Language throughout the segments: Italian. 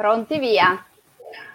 Pronti via.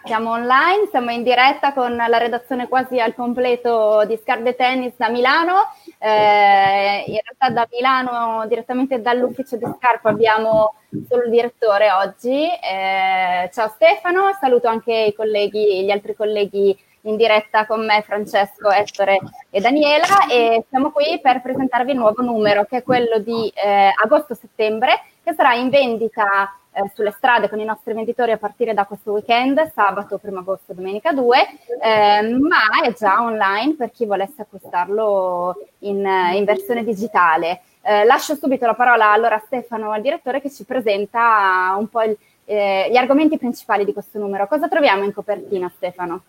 Siamo online, siamo in diretta con la redazione quasi al completo di Scarde Tennis da Milano. Eh, in realtà da Milano, direttamente dall'ufficio di Scarpa, abbiamo solo il direttore oggi. Eh, ciao Stefano, saluto anche i colleghi, gli altri colleghi in diretta con me, Francesco, Ettore e Daniela e siamo qui per presentarvi il nuovo numero che è quello di eh, agosto-settembre che sarà in vendita eh, sulle strade con i nostri venditori a partire da questo weekend, sabato 1 agosto, domenica 2, eh, ma è già online per chi volesse acquistarlo in, in versione digitale. Eh, lascio subito la parola allora a Stefano, il direttore, che ci presenta un po' il, eh, gli argomenti principali di questo numero. Cosa troviamo in copertina, Stefano?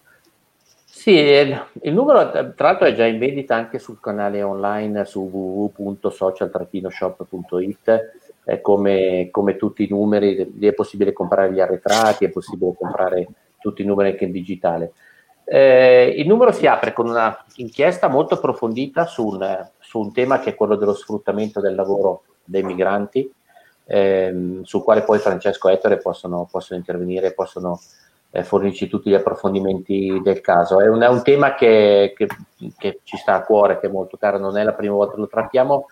Sì, il numero tra l'altro è già in vendita anche sul canale online su www.social-shop.it eh, come, come, tutti i numeri, è possibile comprare gli arretrati, è possibile comprare tutti i numeri anche in digitale. Eh, il numero si apre con una inchiesta molto approfondita su un, su un, tema che è quello dello sfruttamento del lavoro dei migranti, ehm, sul quale poi Francesco e Ettore possono, possono intervenire, possono eh, fornirci tutti gli approfondimenti del caso. È un, è un tema che, che, che, ci sta a cuore, che è molto caro, non è la prima volta che lo trattiamo,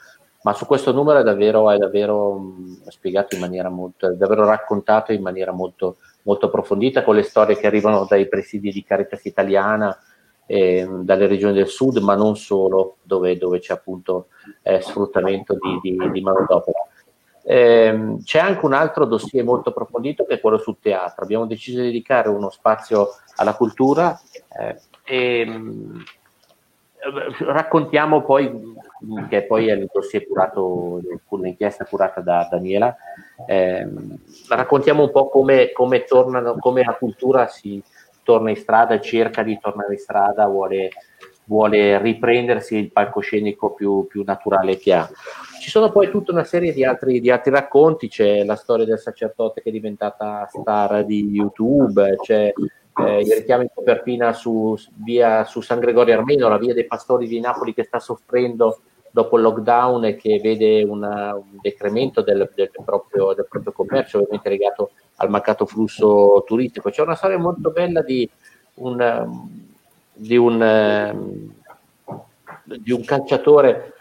ma su questo numero è davvero, è davvero mh, spiegato in maniera molto, è davvero raccontato in maniera molto, molto approfondita con le storie che arrivano dai presidi di Caritas Italiana, eh, dalle regioni del sud, ma non solo, dove, dove c'è appunto eh, sfruttamento di, di, di manodopera. Eh, c'è anche un altro dossier molto approfondito che è quello sul teatro. Abbiamo deciso di dedicare uno spazio alla cultura eh, e mh, raccontiamo poi che poi è il dossier curato, l'inchiesta curata da Daniela, eh, raccontiamo un po' come, come, tornano, come la cultura si torna in strada, cerca di tornare in strada, vuole, vuole riprendersi il palcoscenico più, più, naturale che ha. Ci sono poi tutta una serie di altri, di altri racconti, c'è la storia del sacerdote che è diventata star di YouTube, c'è eh, i richiami in copertina su, via, su San Gregorio Armeno, la via dei pastori di Napoli che sta soffrendo dopo il lockdown e che vede una, un decremento del, del, proprio, del, proprio, commercio, ovviamente legato al mancato flusso turistico. C'è una storia molto bella di un, di un, di un calciatore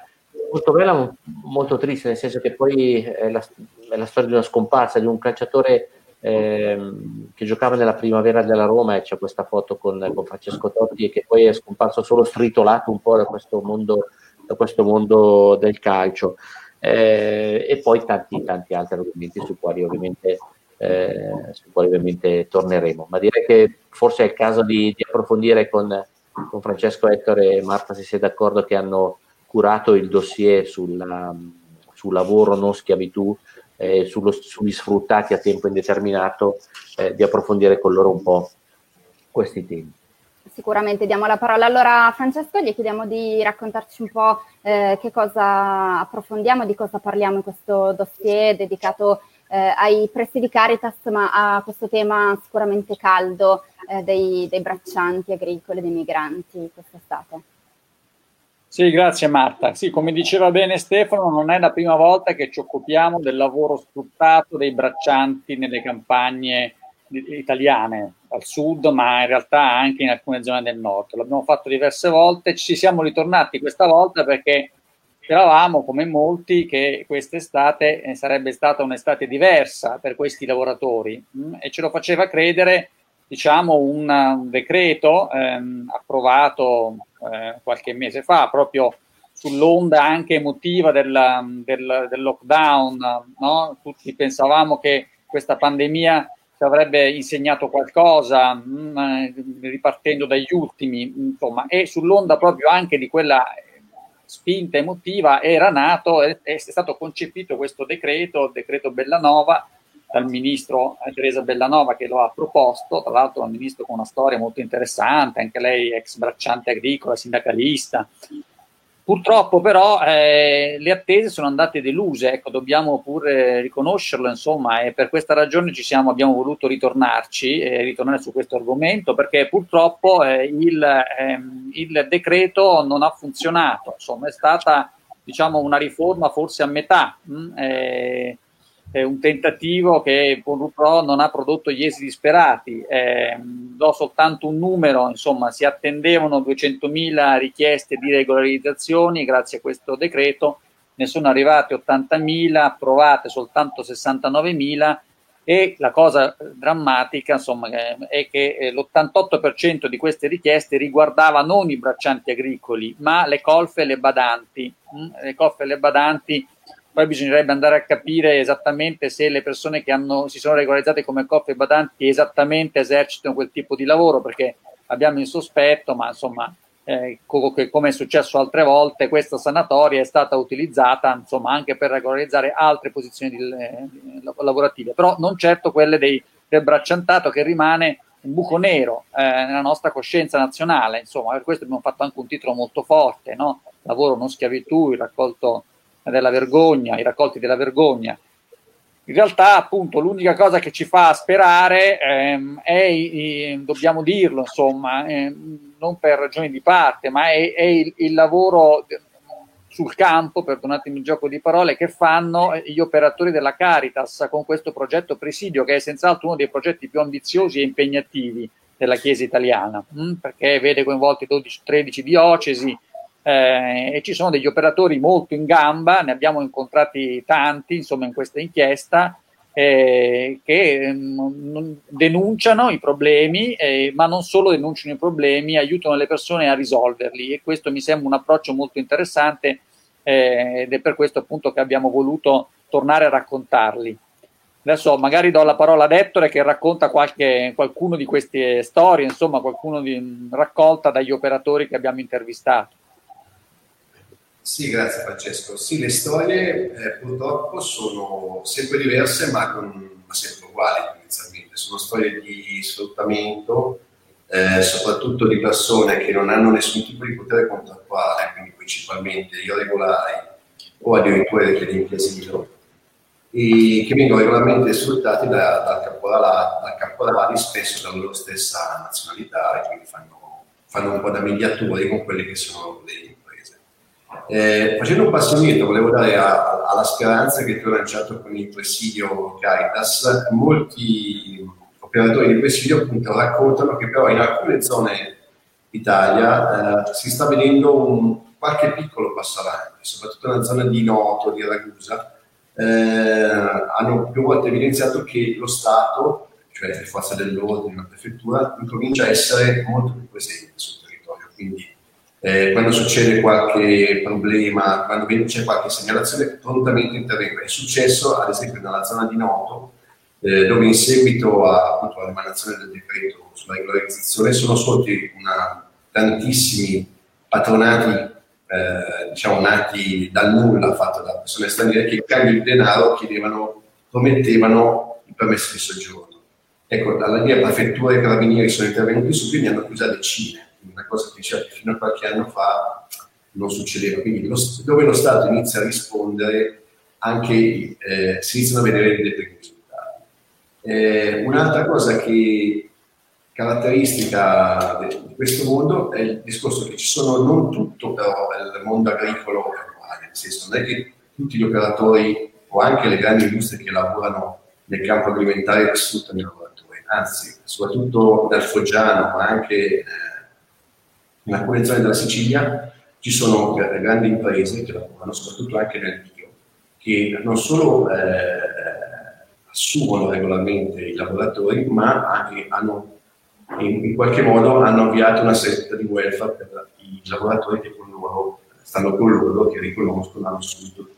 molto bella, molto triste, nel senso che poi è la, è la storia di una scomparsa di un calciatore ehm, che giocava nella primavera della Roma e c'è questa foto con, con, Francesco Totti che poi è scomparso solo stritolato un po' da questo mondo, da questo mondo del calcio. Eh, e poi tanti, tanti altri argomenti su quali ovviamente eh, su quali ovviamente torneremo. Ma direi che forse è il caso di, di approfondire con, con, Francesco Ettore e Marta se siete d'accordo che hanno curato il dossier sulla, sul lavoro non schiavitù eh, sullo, sugli sfruttati a tempo indeterminato, eh, di approfondire con loro un po' questi temi. Sicuramente diamo la parola allora a Francesco, gli chiediamo di raccontarci un po' eh, che cosa approfondiamo, di cosa parliamo in questo dossier dedicato eh, ai presidi Caritas, ma a questo tema sicuramente caldo eh, dei, dei braccianti agricoli, dei migranti quest'estate. Sì, grazie Marta. Sì, come diceva bene Stefano, non è la prima volta che ci occupiamo del lavoro sfruttato dei braccianti nelle campagne italiane, al sud, ma in realtà anche in alcune zone del nord. L'abbiamo fatto diverse volte, ci siamo ritornati questa volta perché speravamo, come molti, che quest'estate eh, sarebbe stata un'estate diversa per questi lavoratori mm, e ce lo faceva credere diciamo, un, un decreto ehm, approvato eh, qualche mese fa, proprio sull'onda anche emotiva del, del, del lockdown. No? Tutti pensavamo che questa pandemia ci avrebbe insegnato qualcosa, mh, mm, ripartendo dagli ultimi, insomma, e sull'onda proprio anche di quella spinta emotiva era nato, è, è stato concepito questo decreto, il decreto Bellanova, dal ministro Teresa Bellanova che lo ha proposto, tra l'altro un ministro con una storia molto interessante, anche lei ex bracciante agricola, sindacalista. Purtroppo però eh, le attese sono andate deluse, ecco, dobbiamo pure riconoscerlo, insomma, e per questa ragione siamo, abbiamo voluto ritornarci e ritornare su questo argomento perché purtroppo eh, il, ehm, il decreto non ha funzionato, insomma, è stata diciamo una riforma forse a metà. Mh, eh, un tentativo che purtroppo non ha prodotto gli esiti sperati. Eh, do soltanto un numero, insomma, si attendevano 200.000 richieste di regolarizzazioni, grazie a questo decreto ne sono arrivate 80.000, approvate soltanto 69.000 e la cosa drammatica insomma, è che eh, l'88% di queste richieste riguardava non i braccianti agricoli, ma le colfe e le badanti. Mm, le colfe e le badanti poi bisognerebbe andare a capire esattamente se le persone che hanno, si sono regolarizzate come coppie badanti esattamente esercitano quel tipo di lavoro, perché abbiamo il sospetto, ma insomma, eh, come è successo altre volte, questa sanatoria è stata utilizzata insomma, anche per regolarizzare altre posizioni di, eh, lavorative, però non certo quelle dei, del bracciantato che rimane un buco nero eh, nella nostra coscienza nazionale. Insomma, per questo abbiamo fatto anche un titolo molto forte, no? Lavoro non schiavitù, il raccolto della vergogna, i raccolti della vergogna. In realtà, appunto, l'unica cosa che ci fa sperare ehm, è, eh, dobbiamo dirlo, insomma, eh, non per ragioni di parte, ma è, è il, il, lavoro sul campo, perdonatemi il gioco di parole, che fanno gli operatori della Caritas con questo progetto Presidio, che è senz'altro uno dei progetti più ambiziosi e impegnativi della Chiesa italiana, mh? Mm, perché vede coinvolti 12, 13 diocesi, eh, e ci sono degli operatori molto in gamba, ne abbiamo incontrati tanti insomma in questa inchiesta eh, che mh, mm, denunciano i problemi, eh, ma non solo denunciano i problemi, aiutano le persone a risolverli e questo mi sembra un approccio molto interessante eh, ed è per questo appunto che abbiamo voluto tornare a raccontarli. Adesso magari do la parola ad Ettore che racconta qualche, qualcuno di queste storie, insomma qualcuno di, raccolta dagli operatori che abbiamo intervistato. Sì, grazie Francesco. Sì, le storie eh, purtroppo sono sempre diverse, ma, con, ma sempre uguali inizialmente. Sono storie di sfruttamento, eh, soprattutto di persone che non hanno nessun tipo di potere contrattuale, quindi principalmente irregolari o addirittura richiedenti asilo, e che vengono regolarmente sfruttati da, dal, caporalato, dal caporali, spesso dalla loro stessa nazionalità, e quindi fanno, fanno un po' da mediatori con quelli che sono le eh, facendo un passo indietro, volevo dare a, alla speranza che tu hai lanciato con il presidio Caritas. Molti operatori di presidio appunto raccontano che però in alcune zone d'Italia eh, si sta vedendo un, qualche piccolo passo avanti, soprattutto nella zona di Noto, di Ragusa. Eh, hanno più volte evidenziato che lo Stato, cioè le forze dell'ordine, la prefettura, incomincia a essere molto più presente sul territorio. Quindi eh, quando succede qualche problema, quando c'è qualche segnalazione, prontamente intervengo. È successo ad esempio nella zona di Noto, eh, dove in seguito a, appunto, all'emanazione del decreto sulla regolarizzazione sono sorti una, tantissimi patronati, eh, diciamo nati dal nulla, fatti da persone straniere, che in cambio di denaro chiedevano, promettevano il permesso di soggiorno. Ecco, dalla mia prefettura e i carabinieri sono intervenuti su, quindi hanno chiuso decine una cosa che diceva fino a qualche anno fa non succedeva. Quindi lo, dove lo Stato inizia a rispondere, anche eh, si iniziano a vedere dei risultati. Eh, un'altra cosa che caratteristica di questo mondo è il discorso che ci sono non tutto però nel mondo agricolo uguale, nel senso non è che tutti gli operatori o anche le grandi industrie che lavorano nel campo alimentare sfruttano i lavoratori, anzi soprattutto dal Foggiano ma anche eh, in alcune zone della Sicilia ci sono grandi imprese che lavorano soprattutto anche nel bio, che non solo eh, assumono regolarmente i lavoratori, ma anche hanno in, in, qualche modo hanno avviato una sorta di welfare per i lavoratori che con loro stanno con loro, che riconoscono, hanno subito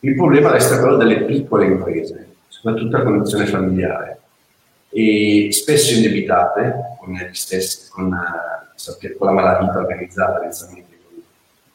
Il problema resta quello delle piccole imprese, soprattutto a condizione familiare, e spesso indebitate con, gli stessi, con uh, con la malavita organizzata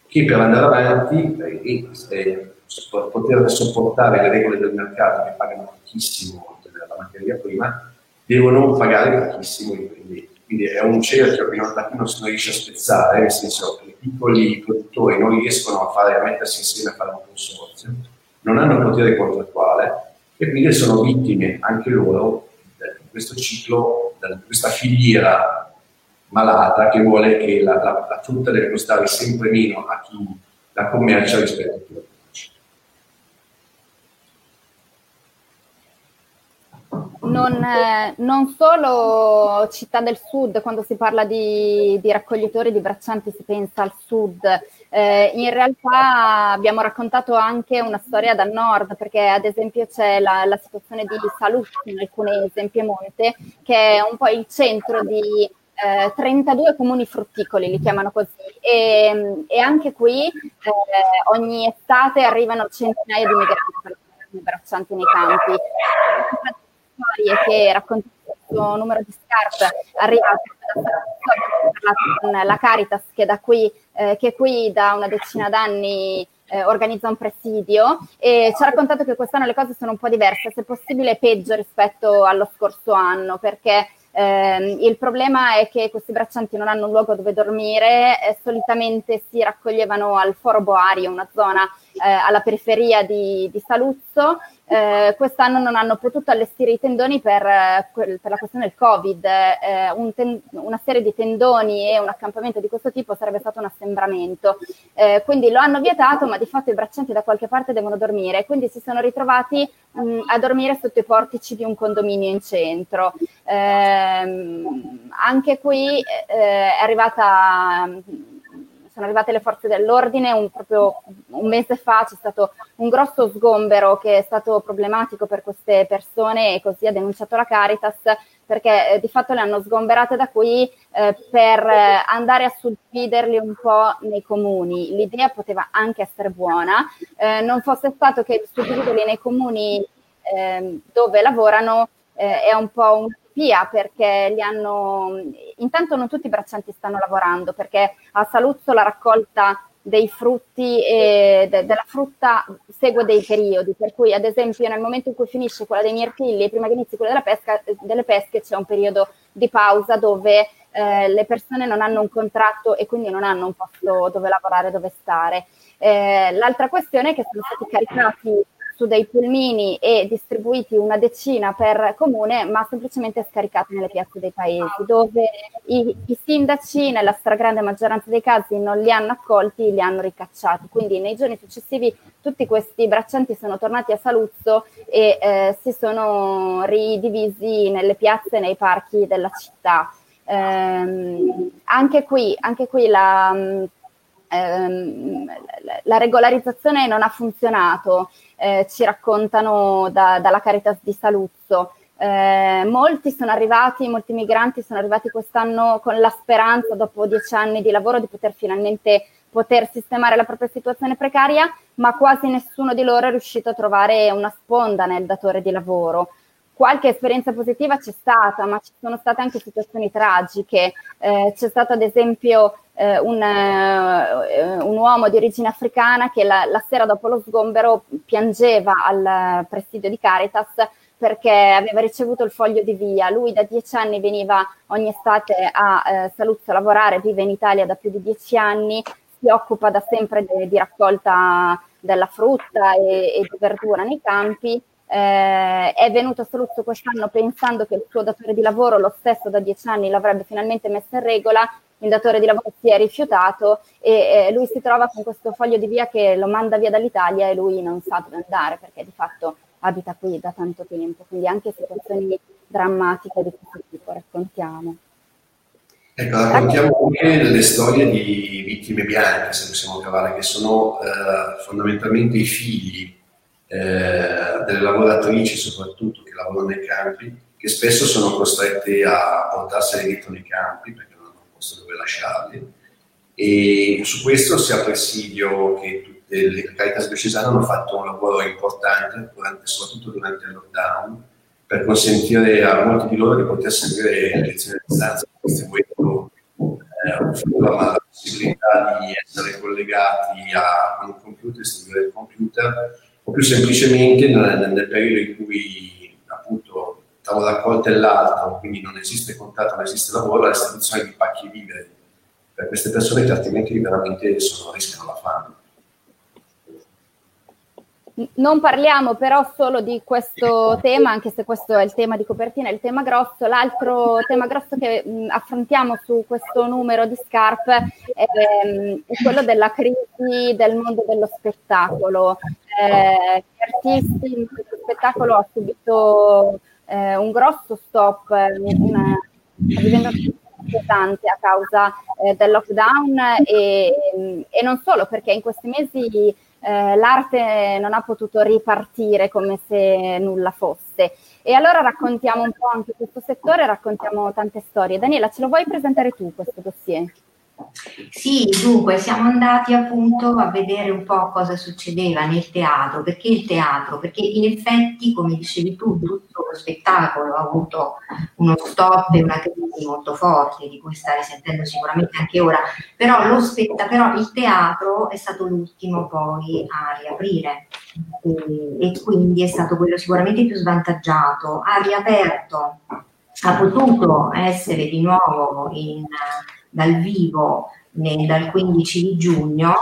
che per andare avanti e, e poter sopportare le regole del mercato che pagano pochissimo della materia prima, devono pagare pochissimo i venditi. Quindi è un cerchio che non, non si riesce a spezzare, nel senso che i piccoli produttori non riescono a, fare, a mettersi insieme a fare un consorzio, non hanno potere contrattuale e quindi sono vittime anche loro di questo ciclo, di questa filiera malata che vuole che la, la, la frutta deve costare sempre meno a chi la commercia rispetto a chi la non, eh, non, solo città del sud, quando si parla di, di raccoglitori di braccianti si pensa al sud, eh, in realtà abbiamo raccontato anche una storia dal nord, perché ad esempio c'è la, la situazione di Saluzzo nel Cunese, in Piemonte, che è un po' il centro di eh, 32 comuni frutticoli, li chiamano così, e, e anche qui eh, ogni estate arrivano centinaia di migranti braccianti nei campi. Storie che raccontano questo numero di scarpe arriva con la Caritas che da qui, eh, che qui da una decina d'anni eh, organizza un presidio e ci ha raccontato che quest'anno le cose sono un po' diverse, se possibile peggio rispetto allo scorso anno, perché eh, il problema è che questi braccianti non hanno un luogo dove dormire, eh, solitamente si raccoglievano al Foro Boari, una zona eh, alla periferia di, di Saluzzo, eh, quest'anno non hanno potuto allestire i tendoni per, eh, per la questione del Covid. Eh, un ten- una serie di tendoni e un accampamento di questo tipo sarebbe stato un assembramento. Eh, quindi lo hanno vietato, ma di fatto i braccianti da qualche parte devono dormire. Quindi si sono ritrovati mh, a dormire sotto i portici di un condominio in centro. Ehm, anche qui eh, è arrivata sono arrivate le forze dell'ordine un, proprio un mese fa, c'è stato un grosso sgombero che è stato problematico per queste persone e così ha denunciato la Caritas perché eh, di fatto le hanno sgomberate da qui eh, per eh, andare a suddividerli un po' nei comuni. L'idea poteva anche essere buona, eh, non fosse stato che suddividerli nei comuni ehm, dove lavorano eh, è un po' un terapia perché li hanno, intanto non tutti i braccianti stanno lavorando perché a Saluzzo la raccolta dei frutti e de- della frutta segue dei periodi, per cui ad esempio nel momento in cui finisce quella dei mirtilli prima che inizi quella della pesca, delle pesche c'è un periodo di pausa dove eh, le persone non hanno un contratto e quindi non hanno un posto dove lavorare, dove stare. Eh, l'altra questione è che sono stati caricati su dei pulmini e distribuiti una decina per comune, ma semplicemente scaricati nelle piazze dei paesi, dove i, i sindaci nella stragrande maggioranza dei casi non li hanno accolti, li hanno ricacciati. Quindi nei giorni successivi tutti questi braccianti sono tornati a Saluzzo e eh, si sono ridivisi nelle piazze e nei parchi della città. Eh, anche qui, anche qui la, ehm, la regolarizzazione non ha funzionato eh, ci raccontano da, dalla Caritas di Saluzzo. Eh, molti sono arrivati, molti migranti sono arrivati quest'anno con la speranza, dopo dieci anni di lavoro, di poter finalmente poter sistemare la propria situazione precaria, ma quasi nessuno di loro è riuscito a trovare una sponda nel datore di lavoro. Qualche esperienza positiva c'è stata, ma ci sono state anche situazioni tragiche. Eh, c'è stato ad esempio eh, un, eh, un, uomo di origine africana che la, la, sera dopo lo sgombero piangeva al presidio di Caritas perché aveva ricevuto il foglio di via. Lui da dieci anni veniva ogni estate a eh, Saluzzo a lavorare, vive in Italia da più di dieci anni, si occupa da sempre de, di raccolta della frutta e, e di verdura nei campi. Eh, è venuto a Saluzzo quest'anno pensando che il suo datore di lavoro, lo stesso da dieci anni, l'avrebbe finalmente messo in regola il datore di lavoro si è rifiutato e eh, lui si trova con questo foglio di via che lo manda via dall'Italia e lui non sa dove andare perché di fatto abita qui da tanto tempo, quindi anche situazioni drammatiche di questo tipo raccontiamo. Ecco, raccontiamo anche delle storie di vittime bianche, se possiamo cavare, che sono eh, fondamentalmente i figli eh, delle lavoratrici soprattutto che lavorano nei campi, che spesso sono costrette a portarsene dietro nei campi perché posto dove lasciarli. E su questo sia Presidio che tutte le Caritas diocesane hanno fatto un lavoro importante, durante, soprattutto durante il lockdown, per consentire a molti di loro di poter seguire le lezioni a distanza, distribuendo eh, la possibilità di essere collegati a un computer, distribuire il computer, o più semplicemente nel, nel periodo in cui appunto tra una raccolta e l'altra, quindi non esiste contatto, non esiste lavoro, la restituzione di pacchi viveri per queste persone che altrimenti veramente sono, rischiano la fame. Non parliamo però solo di questo tema, anche se questo è il tema di copertina, il tema grosso. L'altro tema grosso che mh, affrontiamo su questo numero di scarpe è, è, quello della crisi del mondo dello spettacolo. Eh, gli artisti, il spettacolo ha subito eh, un grosso stop, una, vivendo pesante a causa eh, del lockdown e, e, non solo perché in questi mesi eh, l'arte non ha potuto ripartire come se nulla fosse. E allora raccontiamo un po' anche questo settore, raccontiamo tante storie. Daniela, ce lo vuoi presentare tu questo dossier? Sì, dunque siamo andati appunto a vedere un po' cosa succedeva nel teatro, perché il teatro? Perché in effetti, come dicevi tu, tutto spettacolo ha avuto uno stop e una crisi molto forte, di cui stai sentendo sicuramente anche ora, però, lo spetta- però il teatro è stato l'ultimo poi a riaprire e, e quindi è stato quello sicuramente più svantaggiato, ha riaperto, ha potuto essere di nuovo in dal vivo nel, dal 15 di giugno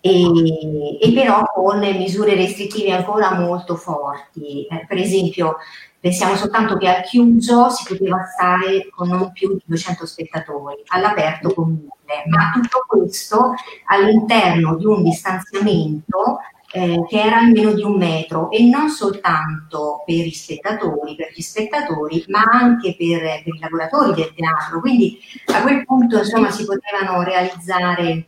e, e, però con misure restrittive ancora molto forti. Eh, per esempio, pensiamo soltanto che al chiuso si poteva stare con non più di 200 spettatori, all'aperto con 1000, ma tutto questo all'interno di un distanziamento eh, che era almeno di un metro e non soltanto per i spettatori, per gli spettatori, ma anche per, per i lavoratori del teatro. Quindi a quel punto insomma si potevano realizzare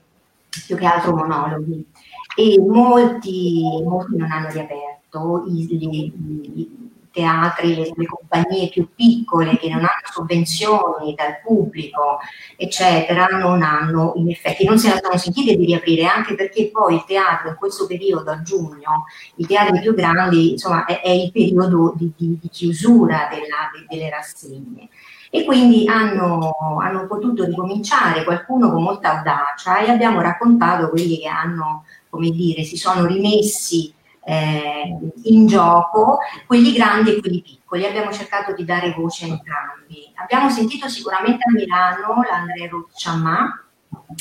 più che altro monologhi e molti, molti non hanno riaperto i, i, i, teatri, le, compagnie più piccole che non hanno sovvenzioni dal pubblico, eccetera, non hanno in effetti, non se la sono sentite di riaprire, anche perché poi il teatro in questo periodo a giugno, i teatri più grandi, insomma, è, è il periodo di, di, di chiusura della, de, delle rassegne. E quindi hanno, hanno, potuto ricominciare, qualcuno con molta audacia e abbiamo raccontato quelli che hanno, come dire, si sono rimessi eh, in gioco, quelli grandi e quelli piccoli. Abbiamo cercato di dare voce a entrambi. Abbiamo sentito sicuramente a Milano l'Andrea Rucciamà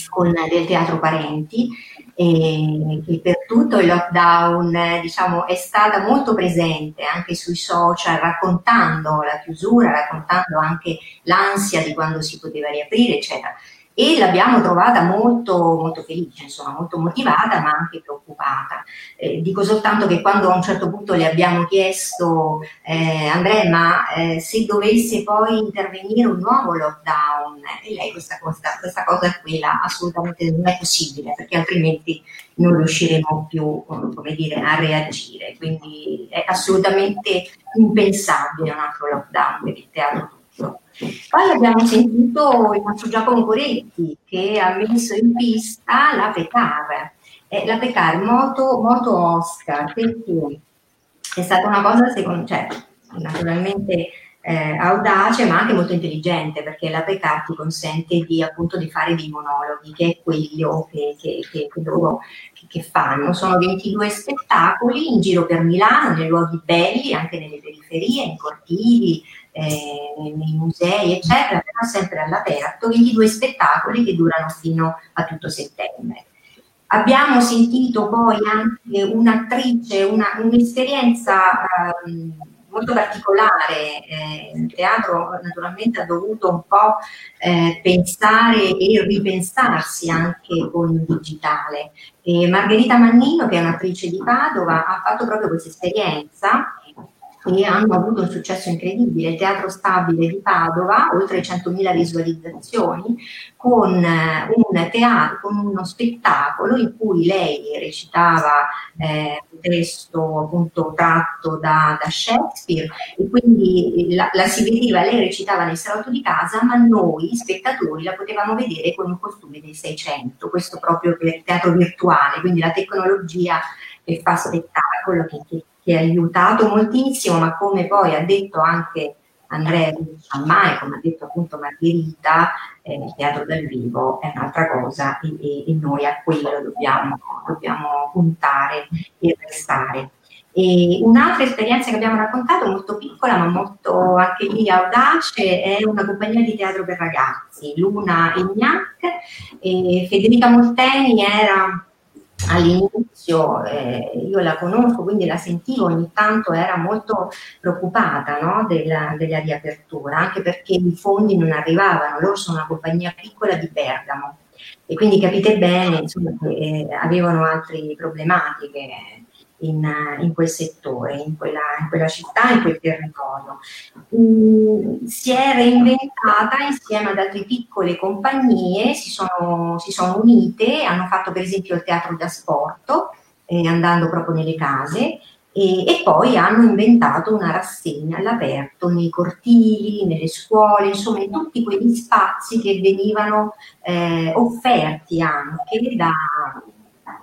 con del Teatro Parenti, eh, che per tutto il lockdown diciamo, è stata molto presente anche sui social, raccontando la chiusura, raccontando anche l'ansia di quando si poteva riaprire, eccetera e l'abbiamo trovata molto, molto felice, insomma, molto motivata ma anche preoccupata. Eh, dico soltanto che quando a un certo punto le abbiamo chiesto, eh, Andrea, ma eh, se dovesse poi intervenire un nuovo lockdown, e lei questa cosa, questa cosa qui la, assolutamente non è possibile perché altrimenti non riusciremo più come dire, a reagire. Quindi è assolutamente impensabile un altro lockdown per il teatro poi abbiamo sentito il nostro Giacomo Coretti che ha messo in pista la Pecar. Eh, la Pecar moto, moto Oscar perché è stata una cosa secondo cioè, naturalmente eh, audace ma anche molto intelligente perché la Pecar ti consente di, appunto, di fare dei monologhi che è quello che, che, che, che loro fanno. Sono 22 spettacoli in giro per Milano, nei luoghi belli, anche nelle periferie, in cortili, eh, nei musei, eccetera, però sempre all'aperto, 22 spettacoli che durano fino a tutto settembre. Abbiamo sentito poi anche un'attrice, una, un'esperienza um, molto particolare. Eh, il teatro naturalmente ha dovuto un po' eh, pensare e ripensarsi anche con il digitale. E Margherita Mannino, che è un'attrice di Padova, ha fatto proprio questa esperienza e hanno avuto un successo incredibile. Il Teatro Stabile di Padova, oltre 100.000 visualizzazioni, con eh, un teatro, con uno spettacolo in cui lei recitava eh, un testo appunto tratto da, da Shakespeare e quindi la, la, si vedeva, lei recitava nel salotto di casa, ma noi spettatori la potevamo vedere con un costume dei 600, questo proprio per teatro virtuale, quindi la tecnologia che fa spettacolo, che, che che ha aiutato moltissimo, ma come poi ha detto anche Andrea Ciammai, come ha detto appunto Margherita, eh, il teatro dal vivo è un'altra cosa e, e, noi a quello dobbiamo, dobbiamo puntare e restare. E un'altra esperienza che abbiamo raccontato, molto piccola ma molto anche lì audace, è una compagnia di teatro per ragazzi, Luna e. E Federica Molteni era all'inizio eh, io la conosco, quindi la sentivo, ogni tanto era molto preoccupata no, della, della, riapertura, anche perché i fondi non arrivavano, loro sono una compagnia piccola di Bergamo. E quindi capite bene insomma, che eh, avevano altre problematiche in, in quel settore, in quella, in quella, città, in quel territorio. Mm, si è reinventata insieme ad altre piccole compagnie, si sono, si sono unite, hanno fatto per esempio il teatro da sport, eh, andando proprio nelle case, e, e, poi hanno inventato una rassegna all'aperto nei cortili, nelle scuole, insomma in tutti quegli spazi che venivano eh, offerti anche da,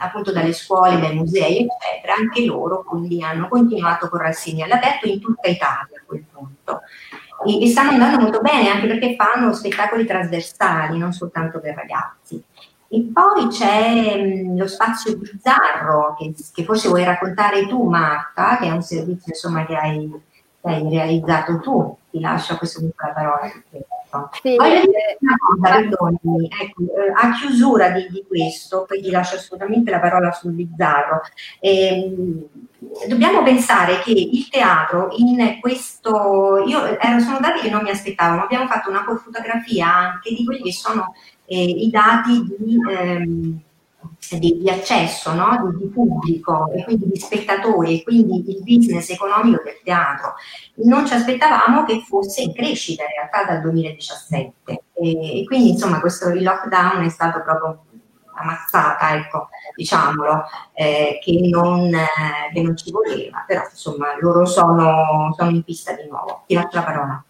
appunto dalle scuole, dai musei, eccetera, anche loro quindi hanno continuato con rassegne all'aperto in tutta Italia a quel punto. E, e stanno andando molto bene anche perché fanno spettacoli trasversali, non soltanto per ragazzi. E poi c'è mh, lo spazio bizzarro, che, che, forse vuoi raccontare tu, Marta, che è un servizio insomma, che, hai, hai realizzato tu. Ti lascio a questo punto la parola. Sì, Voglio dire una cosa, perdonami, ecco, eh, a chiusura di, di, questo, poi ti lascio assolutamente la parola sul bizzarro. Eh, dobbiamo pensare che il teatro in questo, io ero, sono dati che non mi aspettavo, ma abbiamo fatto una fotografia anche di quelli che sono eh, i dati di, ehm, di, di accesso, no? di, di, pubblico e quindi di spettatori e quindi il business economico del teatro. Non ci aspettavamo che fosse in crescita in realtà dal 2017 e, e quindi insomma questo il lockdown è stato proprio ammazzata, ecco, diciamolo, eh, che, non, eh, che, non, ci voleva, però insomma loro sono, sono in pista di nuovo. Ti lascio la parola.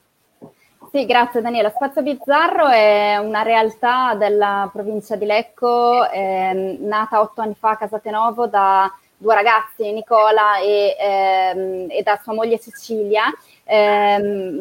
Sì, grazie Daniela. Spazio Bizzarro è una realtà della provincia di Lecco, eh, nata otto anni fa a Casatenovo da due ragazzi, Nicola e, ehm, e da sua moglie Cecilia. Eh,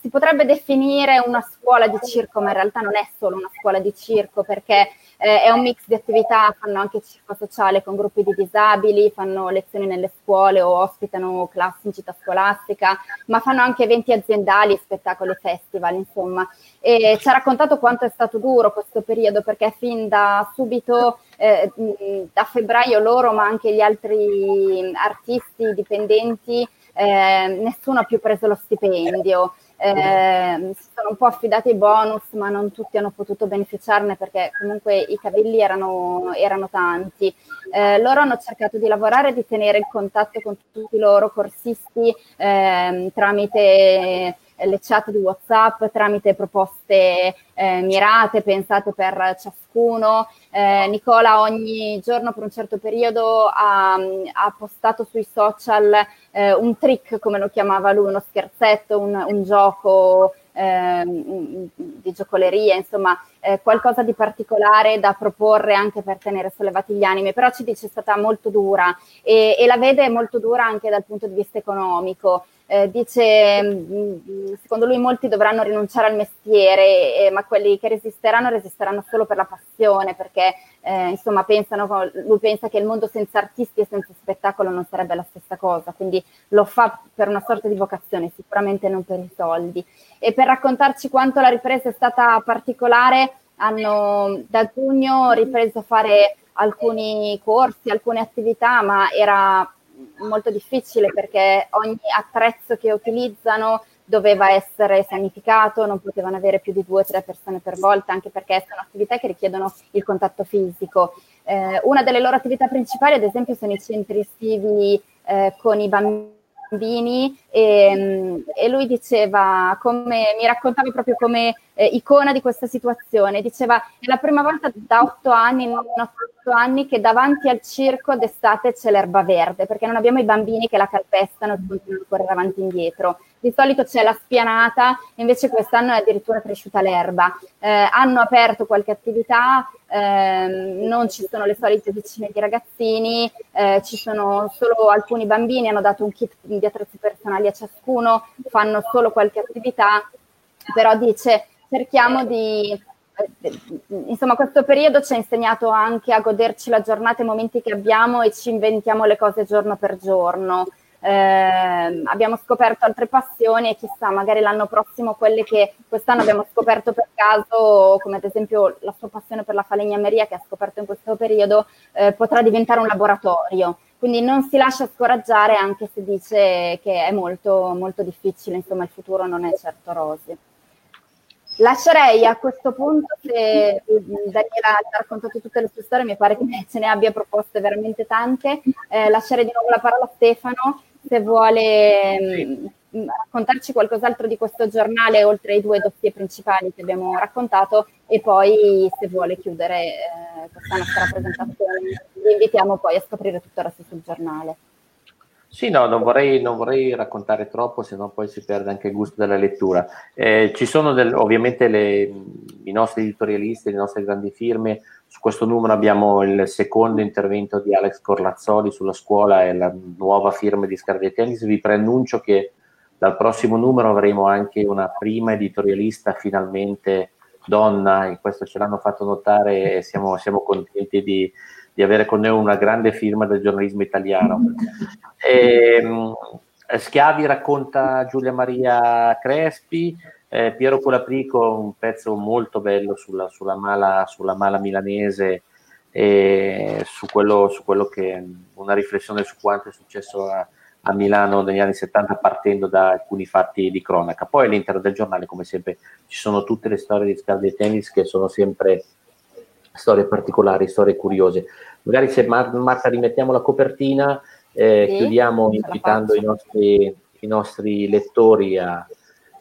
si potrebbe definire una scuola di circo, ma in realtà non è solo una scuola di circo perché eh, è un mix di attività, fanno anche circo sociale con gruppi di disabili, fanno lezioni nelle scuole o ospitano classi in città scolastica, ma fanno anche eventi aziendali, spettacoli festival, insomma. E ci ha raccontato quanto è stato duro questo periodo perché fin da subito, eh, da febbraio loro, ma anche gli altri artisti dipendenti, eh, nessuno ha più preso lo stipendio eh, si sono un po' affidati ai bonus, ma non tutti hanno potuto beneficiarne perché comunque i cavilli erano, erano tanti. Eh, loro hanno cercato di lavorare e di tenere il contatto con tutti i loro corsisti eh, tramite le chat di WhatsApp tramite proposte eh, mirate, pensate per ciascuno. Eh, Nicola ogni giorno per un certo periodo ha, ha postato sui social eh, un trick, come lo chiamava lui, uno scherzetto, un, un gioco ehm, di giocoleria, insomma eh, qualcosa di particolare da proporre anche per tenere sollevati gli animi, però ci dice è stata molto dura e, e la vede molto dura anche dal punto di vista economico eh, dice, mm, secondo lui molti dovranno rinunciare al mestiere, eh, ma quelli che resisteranno resisteranno solo per la passione, perché eh, insomma pensano, lui pensa che il mondo senza artisti e senza spettacolo non sarebbe la stessa cosa, quindi lo fa per una sorta di vocazione, sicuramente non per i soldi. E per raccontarci quanto la ripresa è stata particolare, hanno da giugno ripreso a fare alcuni corsi, alcune attività, ma era molto difficile perché ogni attrezzo che utilizzano doveva essere sanificato, non potevano avere più di due o tre persone per volta, anche perché sono attività che richiedono il contatto fisico. Eh, una delle loro attività principali, ad esempio, sono i centri estivi eh, con i bambini bambini e, mm, e, lui diceva come mi raccontava proprio come eh, icona di questa situazione diceva è la prima volta da otto anni non otto anni che davanti al circo d'estate c'è l'erba verde perché non abbiamo i bambini che la calpestano e continuano a correre avanti e indietro di solito c'è la spianata, invece quest'anno è addirittura cresciuta l'erba. Eh, hanno aperto qualche attività, eh, non ci sono le solite decine di ragazzini, eh, ci sono solo alcuni bambini, hanno dato un kit di attrezzi personali a ciascuno, fanno solo qualche attività, però dice cerchiamo di eh, insomma, questo periodo ci ha insegnato anche a goderci la giornata e i momenti che abbiamo e ci inventiamo le cose giorno per giorno eh, abbiamo scoperto altre passioni e chissà, magari l'anno prossimo quelle che quest'anno abbiamo scoperto per caso, come ad esempio la sua passione per la falegnameria che ha scoperto in questo periodo, eh, potrà diventare un laboratorio. Quindi non si lascia scoraggiare anche se dice che è molto, molto difficile, insomma il futuro non è certo rosio. Lascerei a questo punto, se Daniela ha raccontato tutte le sue storie, mi pare che ce ne abbia proposte veramente tante, eh, lascerei di nuovo la parola a Stefano se vuole mh, mm, raccontarci qualcos'altro di questo giornale, oltre ai due dossier principali che abbiamo raccontato, e poi se vuole chiudere eh, questa nostra presentazione, vi invitiamo poi a scoprire tutto il resto sul giornale. Sì, no, non vorrei, non vorrei raccontare troppo, se no poi si perde anche il gusto della lettura. Eh, ci sono del, ovviamente le, i nostri editorialisti, le nostre grandi firme. Su questo numero abbiamo il secondo intervento di Alex Corlazzoli sulla scuola e la nuova firma di Scardia Tennis. Vi preannuncio che dal prossimo numero avremo anche una prima editorialista finalmente donna, e questo ce l'hanno fatto notare e siamo, siamo contenti di, di avere con noi una grande firma del giornalismo italiano. E, ehm, Schiavi racconta Giulia Maria Crespi, eh, Piero Colaprico un pezzo molto bello sulla, sulla, mala, sulla mala, milanese e su quello, su quello, che una riflessione su quanto è successo a, a, Milano negli anni 70 partendo da alcuni fatti di cronaca. Poi all'interno del giornale, come sempre, ci sono tutte le storie di Scardi e Tennis che sono sempre storie particolari, storie curiose. Magari se Marta rimettiamo la copertina, eh, sì, chiudiamo invitando i nostri, i nostri, lettori a,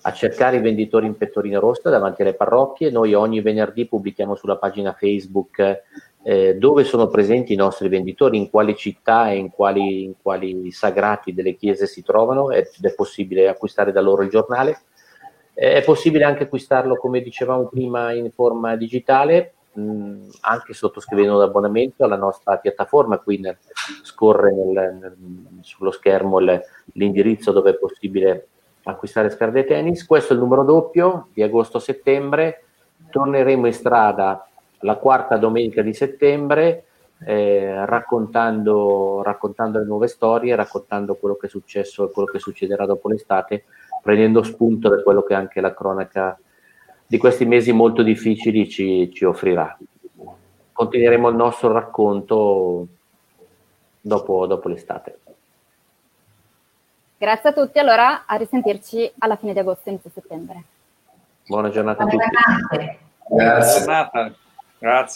a, cercare i venditori in pettorina rossa davanti alle parrocchie. Noi ogni venerdì pubblichiamo sulla pagina Facebook eh, dove sono presenti i nostri venditori, in quali città e in quali, in quali sagrati delle chiese si trovano ed è possibile acquistare da loro il giornale. È possibile anche acquistarlo, come dicevamo prima, in forma digitale mh, anche sottoscrivendo l'abbonamento alla nostra piattaforma, qui scorre nel, nel, sullo schermo l'indirizzo dove è possibile acquistare scarpe tennis. Questo è il numero doppio di agosto-settembre. Torneremo in strada la quarta domenica di settembre eh, raccontando, raccontando, le nuove storie, raccontando quello che è successo e quello che succederà dopo l'estate, prendendo spunto da quello che anche la cronaca di questi mesi molto difficili ci, ci offrirà. Continueremo il nostro racconto dopo, dopo l'estate. Grazie a tutti, allora a risentirci alla fine di agosto, inizio settembre. Buona giornata a tutti. Grazie. Grazie.